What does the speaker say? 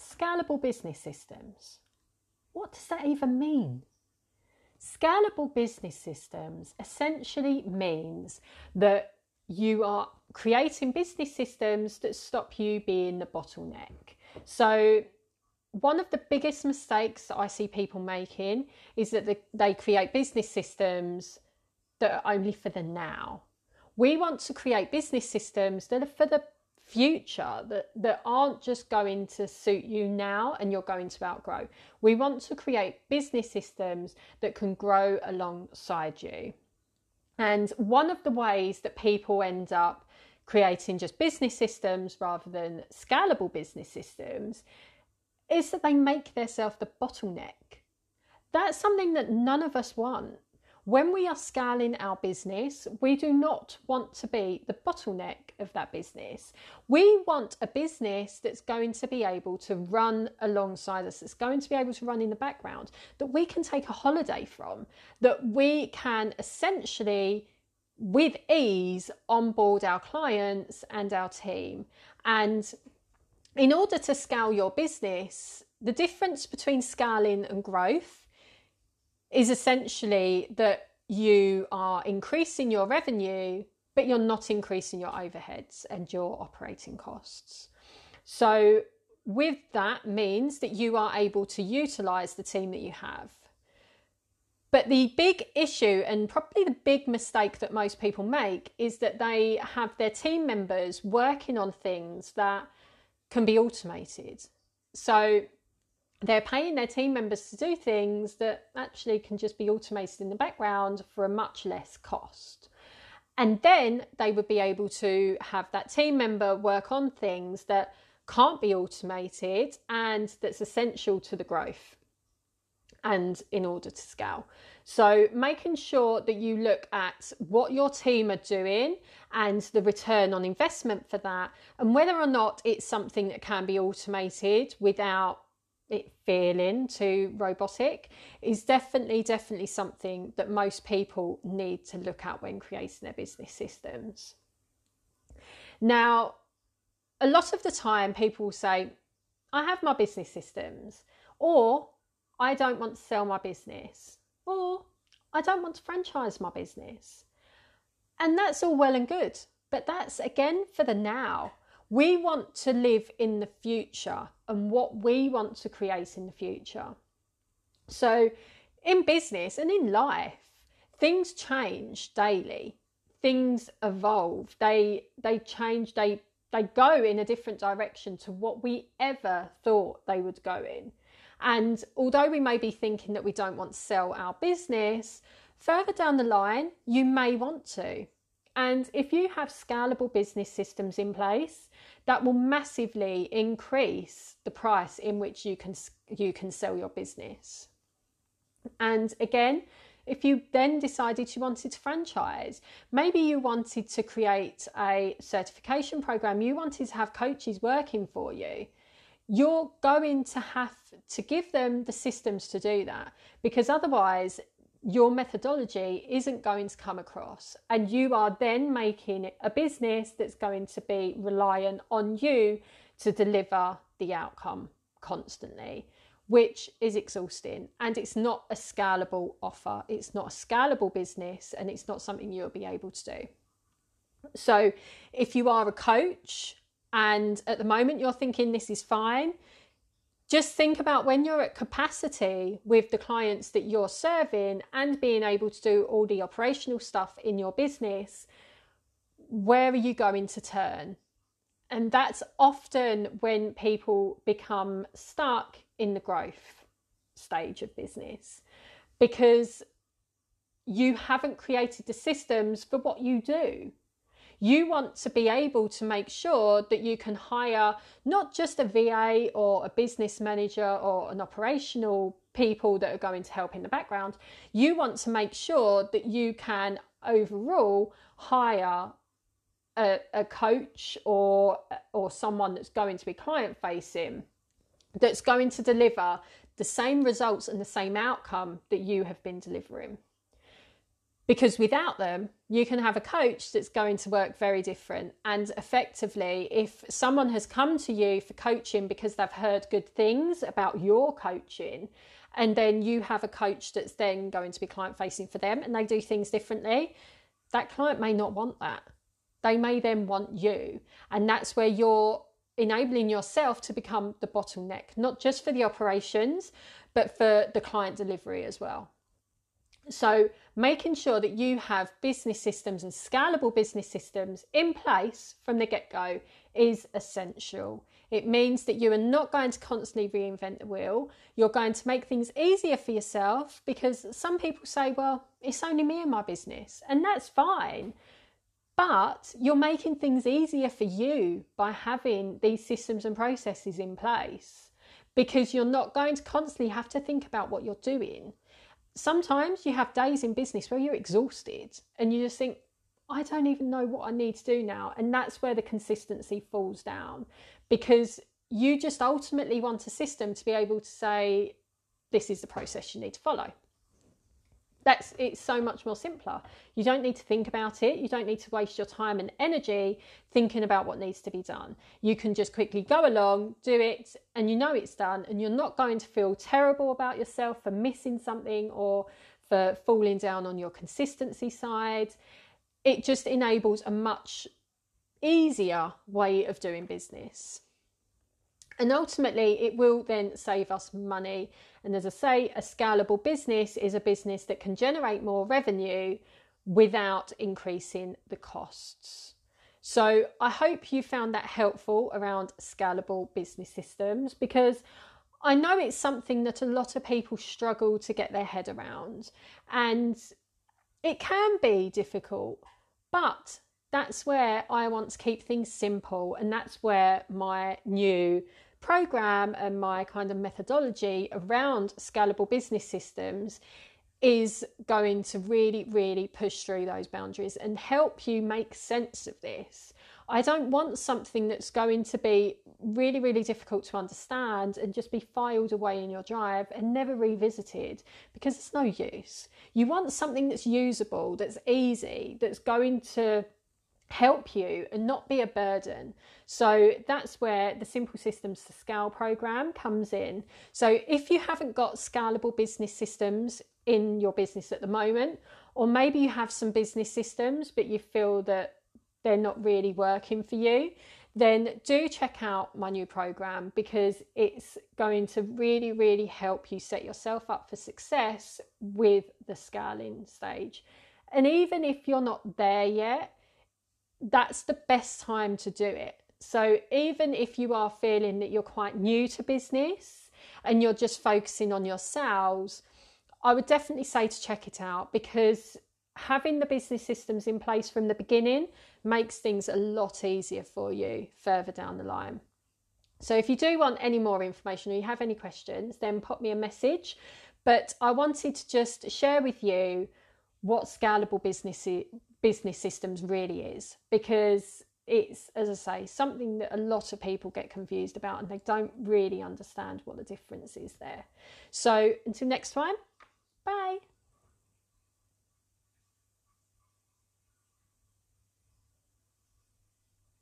scalable business systems. What does that even mean? Scalable business systems essentially means that you are creating business systems that stop you being the bottleneck. So, one of the biggest mistakes that I see people making is that they create business systems that are only for the now. We want to create business systems that are for the future that, that aren't just going to suit you now and you're going to outgrow. We want to create business systems that can grow alongside you. And one of the ways that people end up creating just business systems rather than scalable business systems is that they make themselves the bottleneck. That's something that none of us want. When we are scaling our business, we do not want to be the bottleneck of that business. We want a business that's going to be able to run alongside us, that's going to be able to run in the background, that we can take a holiday from, that we can essentially with ease onboard our clients and our team. And in order to scale your business, the difference between scaling and growth is essentially that you are increasing your revenue, but you're not increasing your overheads and your operating costs. So, with that means that you are able to utilize the team that you have. But the big issue, and probably the big mistake that most people make, is that they have their team members working on things that can be automated. So, they're paying their team members to do things that actually can just be automated in the background for a much less cost. And then they would be able to have that team member work on things that can't be automated and that's essential to the growth and in order to scale. So, making sure that you look at what your team are doing and the return on investment for that, and whether or not it's something that can be automated without it feeling too robotic is definitely definitely something that most people need to look at when creating their business systems. Now a lot of the time people will say i have my business systems or i don't want to sell my business or i don't want to franchise my business. And that's all well and good but that's again for the now we want to live in the future and what we want to create in the future. So, in business and in life, things change daily. Things evolve. They they change. They they go in a different direction to what we ever thought they would go in. And although we may be thinking that we don't want to sell our business, further down the line, you may want to. And if you have scalable business systems in place, that will massively increase the price in which you can you can sell your business. And again, if you then decided you wanted to franchise, maybe you wanted to create a certification program, you wanted to have coaches working for you, you're going to have to give them the systems to do that because otherwise your methodology isn't going to come across. And you are then making a business that's going to be reliant on you to deliver the outcome constantly, which is exhausting. And it's not a scalable offer, it's not a scalable business, and it's not something you'll be able to do. So, if you are a coach and at the moment you're thinking this is fine, just think about when you're at capacity with the clients that you're serving and being able to do all the operational stuff in your business, where are you going to turn? And that's often when people become stuck in the growth stage of business because you haven't created the systems for what you do. You want to be able to make sure that you can hire not just a VA or a business manager or an operational people that are going to help in the background. You want to make sure that you can overall hire a, a coach or or someone that's going to be client facing that's going to deliver the same results and the same outcome that you have been delivering. Because without them, you can have a coach that's going to work very different. And effectively, if someone has come to you for coaching because they've heard good things about your coaching, and then you have a coach that's then going to be client facing for them and they do things differently, that client may not want that. They may then want you. And that's where you're enabling yourself to become the bottleneck, not just for the operations, but for the client delivery as well. So, making sure that you have business systems and scalable business systems in place from the get go is essential. It means that you are not going to constantly reinvent the wheel. You're going to make things easier for yourself because some people say, well, it's only me and my business, and that's fine. But you're making things easier for you by having these systems and processes in place because you're not going to constantly have to think about what you're doing. Sometimes you have days in business where you're exhausted and you just think, I don't even know what I need to do now. And that's where the consistency falls down because you just ultimately want a system to be able to say, this is the process you need to follow that's it's so much more simpler. You don't need to think about it. You don't need to waste your time and energy thinking about what needs to be done. You can just quickly go along do it and you know it's done and you're not going to feel terrible about yourself for missing something or for falling down on your consistency side. It just enables a much easier way of doing business and ultimately, it will then save us money. And as I say, a scalable business is a business that can generate more revenue without increasing the costs. So I hope you found that helpful around scalable business systems because I know it's something that a lot of people struggle to get their head around. And it can be difficult, but that's where I want to keep things simple. And that's where my new program and my kind of methodology around scalable business systems is going to really, really push through those boundaries and help you make sense of this. I don't want something that's going to be really, really difficult to understand and just be filed away in your drive and never revisited because it's no use. You want something that's usable, that's easy, that's going to help you and not be a burden. So that's where the Simple Systems to Scale program comes in. So if you haven't got scalable business systems in your business at the moment, or maybe you have some business systems but you feel that they're not really working for you, then do check out my new program because it's going to really, really help you set yourself up for success with the scaling stage. And even if you're not there yet, that's the best time to do it. So, even if you are feeling that you're quite new to business and you're just focusing on your sales, I would definitely say to check it out because having the business systems in place from the beginning makes things a lot easier for you further down the line. So, if you do want any more information or you have any questions, then pop me a message. But I wanted to just share with you what scalable business business systems really is because it's as i say something that a lot of people get confused about and they don't really understand what the difference is there. So until next time bye